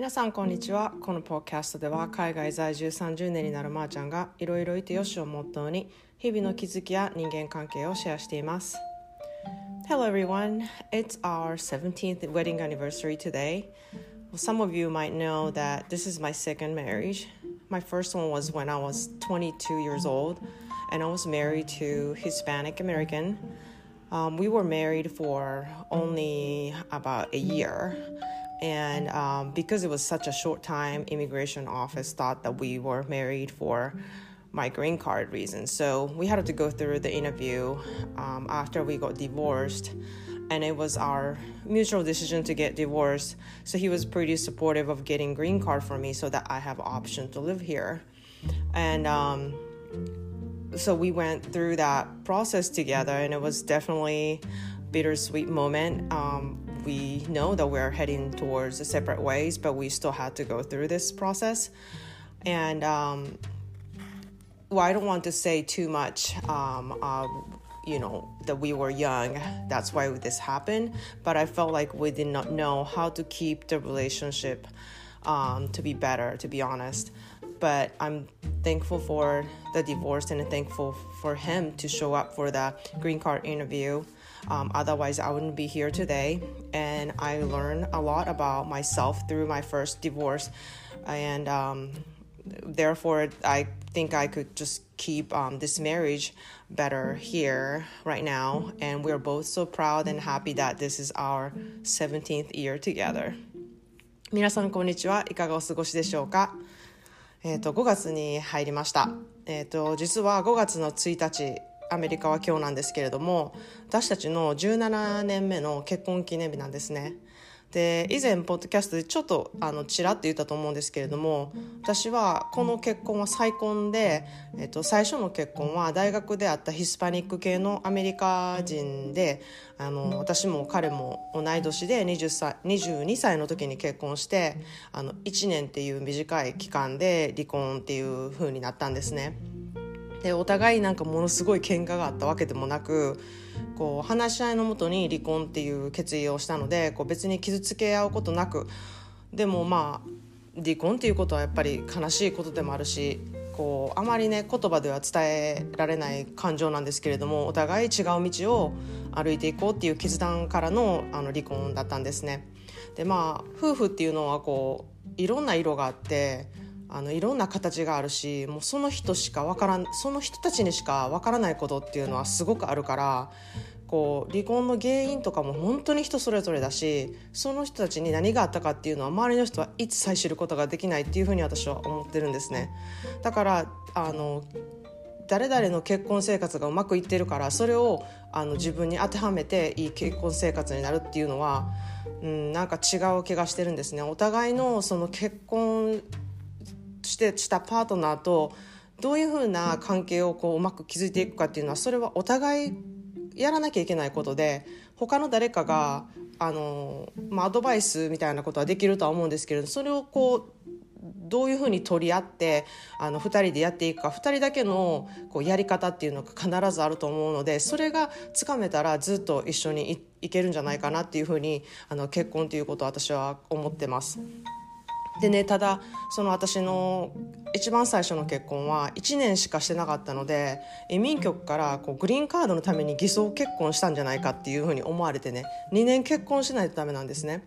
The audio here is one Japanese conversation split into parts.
皆さんこんにちはこのポッドキャストでは海外在住30年になるまーちゃんがいろいろいてよしをモットーに日々の気づきや人間関係をシェアしています Hello everyone it's our 17th wedding anniversary today well, some of you might know that this is my second marriage my first one was when I was 22 years old and I was married to Hispanic American um, we were married for only about a year and um, because it was such a short time immigration office thought that we were married for my green card reasons. So we had to go through the interview um, after we got divorced. And it was our mutual decision to get divorced. So he was pretty supportive of getting green card for me so that i have option to live here. And um, so we went through that process together and it was definitely bittersweet moment um, we know that we're heading towards separate ways, but we still had to go through this process. And um, well, I don't want to say too much. Um, uh, you know that we were young that's why this happened but i felt like we did not know how to keep the relationship um, to be better to be honest but i'm thankful for the divorce and thankful for him to show up for the green card interview um, otherwise, I wouldn't be here today. And I learned a lot about myself through my first divorce. And um, therefore, I think I could just keep um, this marriage better here right now. And we're both so proud and happy that this is our 17th year together. 皆さんこんにちはいかがお過ごしでしょうかえっ、ー、と5月に入りましたえっ、ー、と実は5月の1日 アメリカは今日なんですけれども私たちの17年目の結婚記念日なんですね。で以前ポッドキャストでちょっとあのちらっと言ったと思うんですけれども私はこの結婚は再婚で、えっと、最初の結婚は大学であったヒスパニック系のアメリカ人であの私も彼も同い年で20歳22歳の時に結婚してあの1年っていう短い期間で離婚っていう風になったんですね。でお互いなんかものすごい喧嘩があったわけでもなくこう話し合いのもとに離婚っていう決意をしたのでこう別に傷つけ合うことなくでもまあ離婚っていうことはやっぱり悲しいことでもあるしこうあまりね言葉では伝えられない感情なんですけれどもお互い違う道を歩いていこうっていう決断からのあの離婚だったんですね。でまあ夫婦っていうのはこういろんな色があってあのいろんな形があるしもうその人しかわからんその人たちにしかわからないことっていうのはすごくあるからこう離婚の原因とかも本当に人それぞれだしその人たちに何があったかっていうのは周りの人は一切知ることができないっていうふうに私は思ってるんですね。だからあの誰々の結婚生活がうまくいってるからそれをあの自分に当てはめていい結婚生活になるっていうのは、うん、なんか違う気がしてるんですね。お互いのその結婚してしたパートナーとどういうふうな関係をこううまく築いていくかっていうのはそれはお互いやらなきゃいけないことで他の誰かがあの、まあ、アドバイスみたいなことはできるとは思うんですけれどそれをこうどういうふうに取り合ってあの2人でやっていくか2人だけのこうやり方っていうのが必ずあると思うのでそれがつかめたらずっと一緒にいけるんじゃないかなっていうふうにあの結婚ということを私は思ってます。でねただその私の一番最初の結婚は1年しかしてなかったので移民局からこうグリーンカードのために偽装結婚したんじゃないかっていうふうに思われてね2年結婚しないとダメなんですね。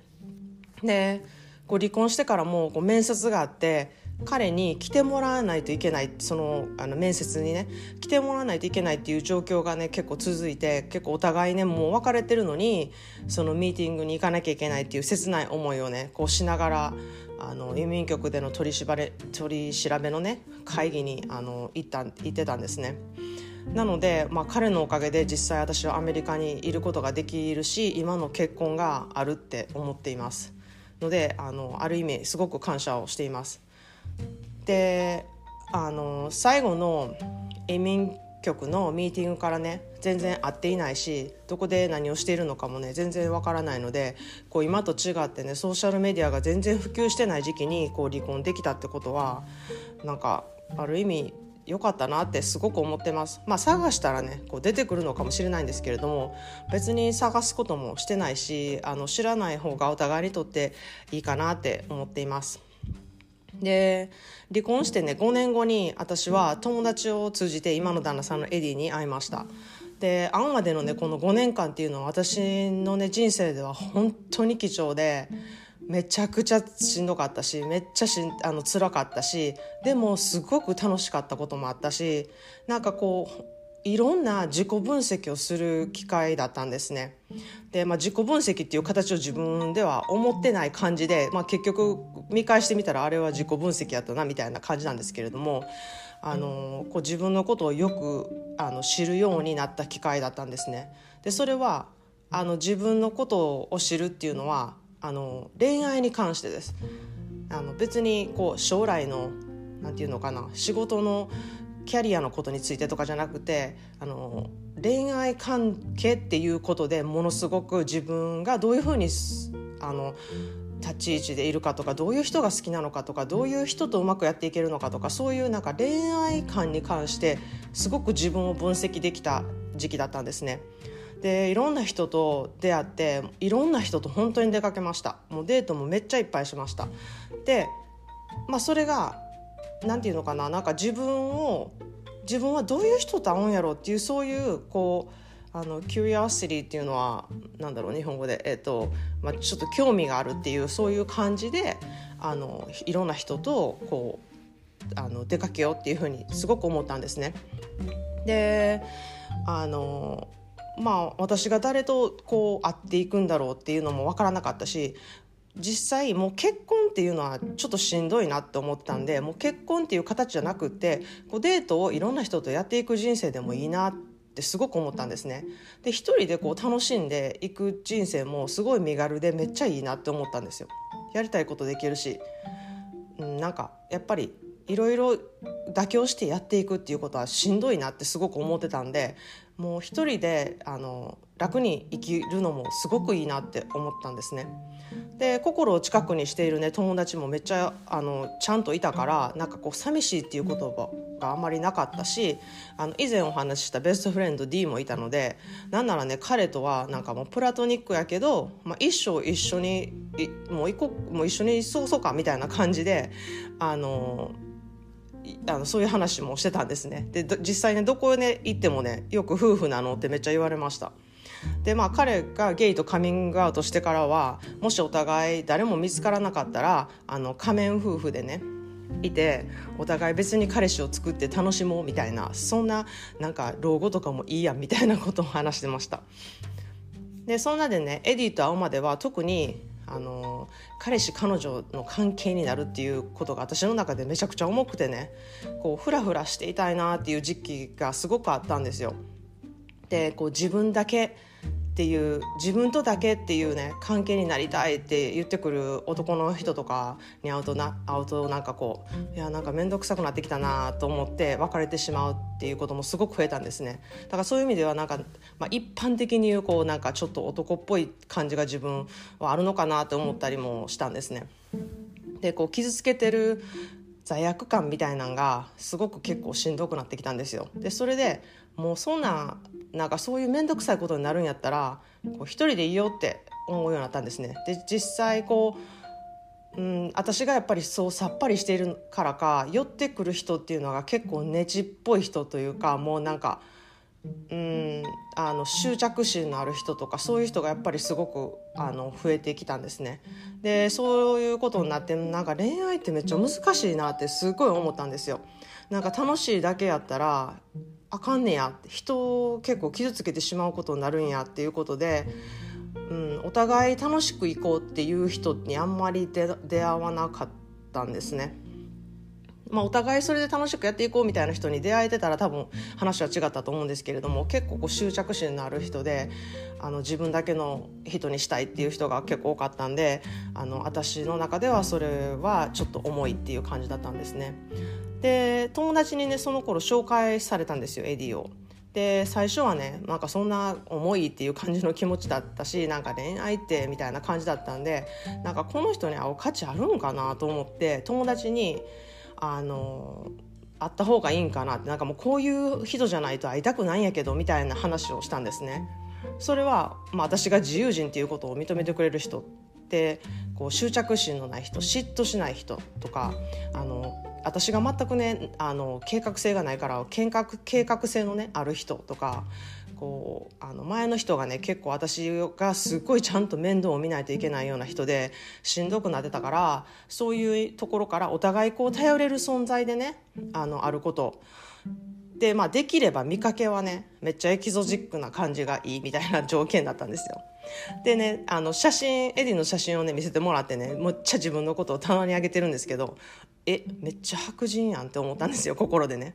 でこう離婚してからもこう面接があって彼に来てもらわないといけないそのあの面接にね来てもらわないといけないっていう状況がね結構続いて結構お互いねもう別れてるのにそのミーティングに行かなきゃいけないっていう切ない思いをねこうしながらあの移民局での取りしばれ取り調べのね会議にあの行った行ってたんですね。なので、まあ、彼のおかげで実際私はアメリカにいることができるし今の結婚があるって思っていますのであのある意味すごく感謝をしています。であの最後の移民局のミーティングからね全然会っていないしどこで何をしているのかもね全然わからないのでこう今と違ってねソーシャルメディアが全然普及してない時期にこう離婚できたってことはなんかある意味よかったなってすごく思ってます。まあ探したらねこう出てくるのかもしれないんですけれども別に探すこともしてないしあの知らない方がお互いにとっていいかなって思っています。で離婚してね5年後に私は友達を通じて今の旦那さんのエディに会いました。で会うまでのねこの5年間っていうのは私のね人生では本当に貴重で。めちゃくちゃしんどかったしめっちゃしんあの辛かったしでもすごく楽しかったこともあったしなんかこういろんな自己分析をする機会だったんですね。で、まあ、自己分析っていう形を自分では思ってない感じで、まあ、結局見返してみたらあれは自己分析やったなみたいな感じなんですけれどもあのこう自分のことをよくあの知るようになった機会だったんですね。でそれはあの自分のことを知るっていうのはあの恋愛に関してですあの別にこう将来のなんていうのかな仕事のキャリアのことについてとかじゃなくてあの恋愛関係っていうことでものすごく自分がどういうふうにあの立ち位置でいるかとかどういう人が好きなのかとかどういう人とうまくやっていけるのかとかそういうなんか恋愛観に関してすごく自分を分析できた時期だったんですね。でいろんな人と出会っていろんな人と本当に出かけましたもうデートもめっちゃいっぱいしましたでまあそれが何て言うのかななんか自分を自分はどういう人と会うんやろうっていうそういうこうあの curiosity っていうのはなんだろう日本語で、えーとまあ、ちょっと興味があるっていうそういう感じであのいろんな人とこうあの出かけようっていうふうにすごく思ったんですね。であのまあ私が誰とこう会っていくんだろうっていうのも分からなかったし実際もう結婚っていうのはちょっとしんどいなって思ったんでもう結婚っていう形じゃなくてこうデートをいろんな人とやっていく人生でもいいなってすごく思ったんですね。で一人でこう楽しんでいく人生もすごい身軽でめっちゃいいなって思ったんですよ。やりたいことできるし、うん、なんかやっぱりいろいろ妥協してやっていくっていうことはしんどいなってすごく思ってたんでもう一人であの楽に生きるのもすごくいいなって思ったんですね。で心を近くにしているね友達もめっちゃあのちゃんといたからなんかこう寂しいっていう言葉があんまりなかったしあの以前お話ししたベストフレンド D もいたのでなんならね彼とはなんかもうプラトニックやけど、まあ、一生一緒にもう一個もう一緒に過ごそうかみたいな感じであのあのそういう話もしてたんですね。で実際ねどこへ、行ってもねよく夫婦なのってめっちゃ言われました。でまあ彼がゲイとカミングアウトしてからはもしお互い誰も見つからなかったらあの仮面夫婦でねいてお互い別に彼氏を作って楽しもうみたいなそんななんか老後とかもいいやみたいなことを話してました。でそんなでねエディと会うまでは特にあの彼氏彼女の関係になるっていうことが私の中でめちゃくちゃ重くてねこうフラフラしていたいなっていう時期がすごくあったんですよ。でこう自分だけっていう自分とだけっていうね関係になりたいって言ってくる男の人とかに会うとな会うとなんかこういやなんか面倒くさくなってきたなと思って別れてしまうっていうこともすごく増えたんですねだからそういう意味ではなんか、まあ、一般的に言うこうなんかちょっと男っぽい感じが自分はあるのかなと思ったりもしたんですね。でこう傷つけてる罪悪感みたいなんがすごく結構しんどくなってきたんですよ。でそれでもうそんななんかそういう面倒くさいことになるんやったらこう一人でいいよって思うようになったんですね。で実際こう、うん、私がやっぱりそうさっぱりしているからか寄ってくる人っていうのが結構ねちっぽい人というかもうなんか。うんあの執着心のある人とかそういう人がやっぱりすごくあの増えてきたんですね。でそういうことになってなんか恋愛ってめっちゃ難しいなってすごい思ったんですよ。なんか楽しいだけやったらあかんねやって人を結構傷つけてしまうことになるんやっていうことで、うん、お互い楽しくいこうっていう人にあんまり出会わなかったんですね。まあ、お互いそれで楽しくやっていこうみたいな人に出会えてたら多分話は違ったと思うんですけれども結構こう執着心のある人であの自分だけの人にしたいっていう人が結構多かったんであの私の中ではそれはちょっと重いっていう感じだったんですね。で友達にねその頃紹介されたんですよエディを。で最初はねなんかそんな重いっていう感じの気持ちだったし なんか恋愛ってみたいな感じだったんでなんかこの人に会う価値あるんかなと思って友達にあの会った方がいいんかなってなんかもうこういう人じゃないと会いたくないんやけどみたいな話をしたんですね。それは、まあ、私が自由人っていうことを認めてくれる人ってこう執着心のない人嫉妬しない人とかあの私が全くねあの計画性がないから計画計画性のねある人とかこうあの前の人がね結構私がすっごいちゃんと面倒を見ないといけないような人でしんどくなってたからそういうところからお互いこう頼れる存在でねあのあること。でまあできれば見かけはねめっちゃエキゾチックな感じがいいみたいな条件だったんですよ。でねあの写真エディの写真をね見せてもらってねむっちゃ自分のことを棚に上げてるんですけどえめっちゃ白人やんって思ったんですよ心でね。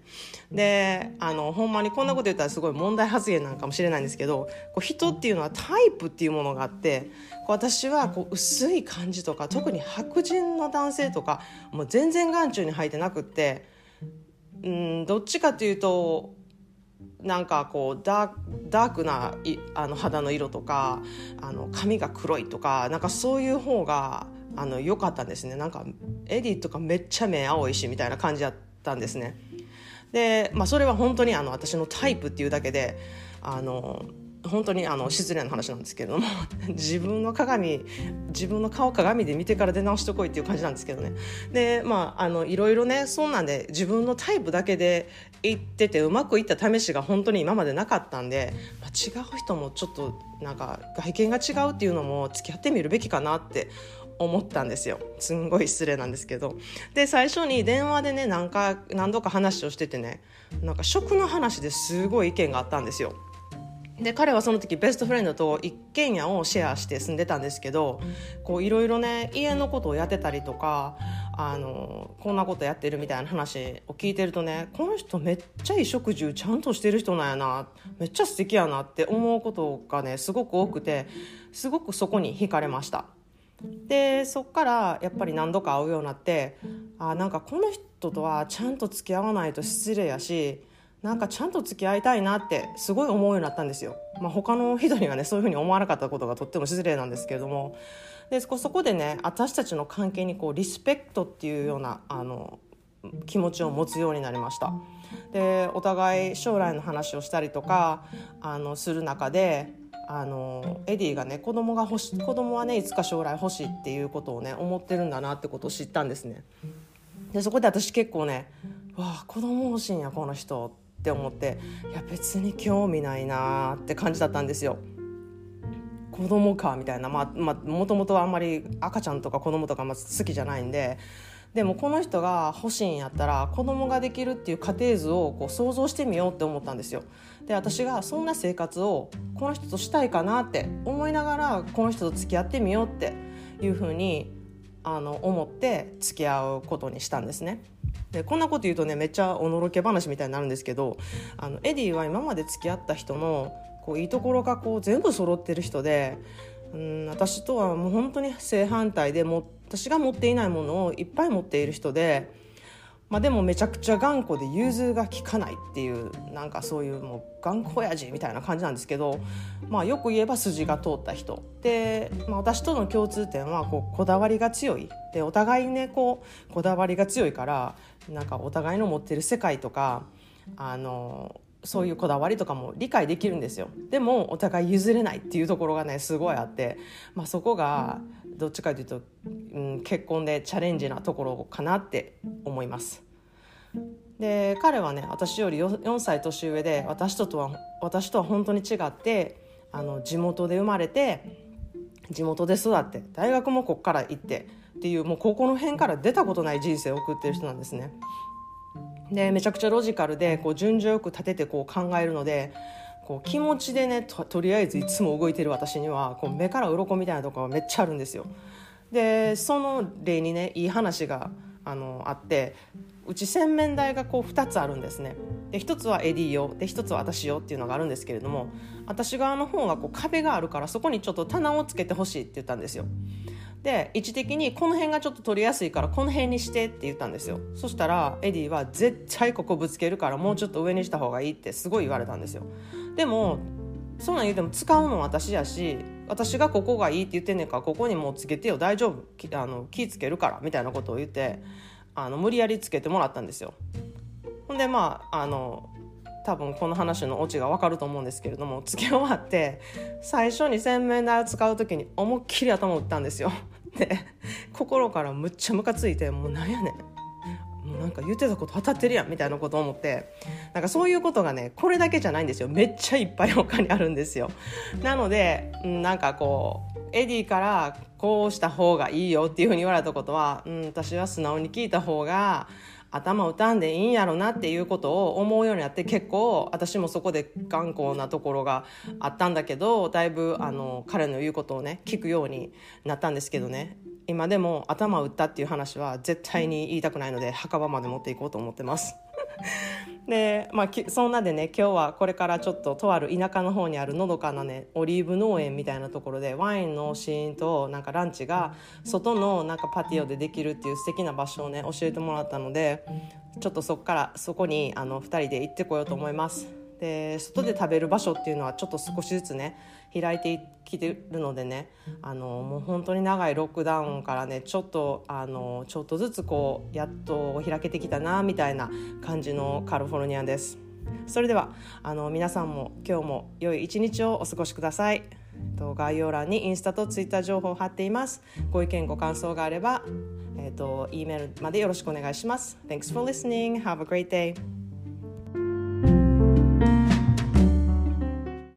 であのほんまにこんなこと言ったらすごい問題発言なんかもしれないんですけどこう人っていうのはタイプっていうものがあってこう私はこう薄い感じとか特に白人の男性とかもう全然眼中に入ってなくって。うんどっちかというとなんかこうダークなあの肌の色とかあの髪が黒いとかなんかそういう方があの良かったんですね。なんかエディとかめっちゃ目青いしみたいな感じだったんですね。で、まあ、それは本当にあの私のタイプっていうだけであの本当にあの失礼な話なんですけれども 自分の鏡自分の顔鏡で見てから出直してこいっていう感じなんですけどね。でまああのいろいろねそんなんで自分のタイプだけで言っててうまくいった試しが本当に今までなかったんで、まあ、違う人もちょっとなんか外見が違うっていうのも付き合ってみるべきかなって思ったんですよ。すんごい失礼なんですけど。で最初に電話でね何か何度か話をしててねなんか食の話ですごい意見があったんですよ。で彼はその時ベストフレンドと一軒家をシェアして住んでたんですけどいろいろね家のことをやってたりとかあのこんなことやってるみたいな話を聞いてるとねこの人めっちゃ衣食住ちゃんとしてる人なんやなめっちゃ素敵やなって思うことがねすごく多くてすごくそこに惹かれました。でそっからやっぱり何度か会うようになってあなんかこの人とはちゃんと付き合わないと失礼やしなんかちゃんと付き合いたいなってすごい思うようになったんですよ。まあ、他の人にはねそういうふうに思わなかったことがとっても失礼なんですけれどもでそこでね私たちの関係にこうリスペクトっていうようなあの気持ちを持つようになりました。でお互い将来の話をしたりとかあのする中であのエディがね子供が欲し子供はねいつか将来欲しいっていうことをね思ってるんだなってことを知ったんですね。でそこで私結構ねわあ子供欲しいんやこの人って思っていや別に興味ないなって感じだったんですよ。子供かみたいなまあまあもともとあんまり赤ちゃんとか子供とかま好きじゃないんででもこの人が欲しいんやったら子供ができるっていう家庭図をこう想像してみようって思ったんですよ。で私がそんな生活をこの人としたいかなって思いながらこの人と付き合ってみようっていうふうにあの思って付き合うことにしたんですね。でこんなこと言うとねめっちゃおのろけ話みたいになるんですけどあのエディは今まで付き合った人のこういいところがこう全部揃ってる人でうん私とはもう本当に正反対でも私が持っていないものをいっぱい持っている人でまあ、でもめちゃくちゃ頑固で融通が利かないっていうなんかそういうもう頑固親父みたいな感じなんですけど、まあ、よく言えば筋が通った人。で、まあ、私との共通点はこうこだわりが強い。でお互いねこうこだわりが強いからなんかお互いの持ってる世界とかあのそういうこだわりとかも理解できるんですよ。でもお互い譲れないっていうところがねすごいあって、まあ、そこがどっちかというと、うん、結婚でチャレンジなところかなって思いますで彼はね私より 4, 4歳年上で私ととは私とは本当に違ってあの地元で生まれて地元で育って大学もこっから行ってっていうもう高校の辺から出たことない人生を送ってる人なんですね。でめちゃくちゃロジカルでこう順序よく立ててこう考えるのでこう気持ちでねとりあえずいつも動いてる私にはこう目から鱗みたいなとこがめっちゃあるんですよ。でその例にねいい話があのあってうち洗面台がこう2つあるんですねで1つはエディ用で1つは私用っていうのがあるんですけれども私側の方がこう壁があるからそこにちょっと棚をつけてほしいって言ったんですよで位置的にこの辺がちょっと取りやすいからこの辺にしてって言ったんですよ。そしたらエディは絶対ここぶつけるからもうちょっと上にした方がいいってすごい言われたんですよ。でもそんなん言うても使うの私やし私がここがいいって言ってんねんからここにもうつけてよ大丈夫。あの気つけるからみたいなことを言ってあの無理やりつけてもらったんですよ。ほんでまああの多分この話のオチが分かると思うんですけれども付き終わって最初に洗面台を使う時に思いっきり頭を打ったんですよ。で心からむっちゃムカついてもうなんやねん。もうなんか言ってたこと当たってるやんみたいなことを思って。なんかそういうことがねこれだけじゃないんですよ。めっちゃいっぱい他にあるんですよ。なので、うん、なんかこうエディからこうした方がいいよっていうふうに言われたことは、うん、私は素直に聞いた方が頭打たんでいいんやろなっていうことを思うようになって結構私もそこで頑固なところがあったんだけどだいぶあの彼の言うことをね聞くようになったんですけどね今でも頭打ったっていう話は絶対に言いたくないので墓場まで持っていこうと思ってます。でまあそんなでね今日はこれからちょっととある田舎の方にあるのどかなねオリーブ農園みたいなところでワインのシーンとなんかランチが外のなんかパティオでできるっていう素敵な場所をね教えてもらったのでちょっとそこからそこにあの2人で行ってこようと思います。で外で食べる場所っていうのはちょっと少しずつね開いてきてるのでねあのもう本当に長いロックダウンからねちょっとあのちょっとずつこうやっと開けてきたなみたいな感じのカリフォルニアです。それではあの皆さんも今日も良い一日をお過ごしください。概要欄にインスタとツイッター情報を貼っています。ご意見ご感想があれば、えっ、ー、と E メールまでよろしくお願いします。Thanks for listening. Have a great day.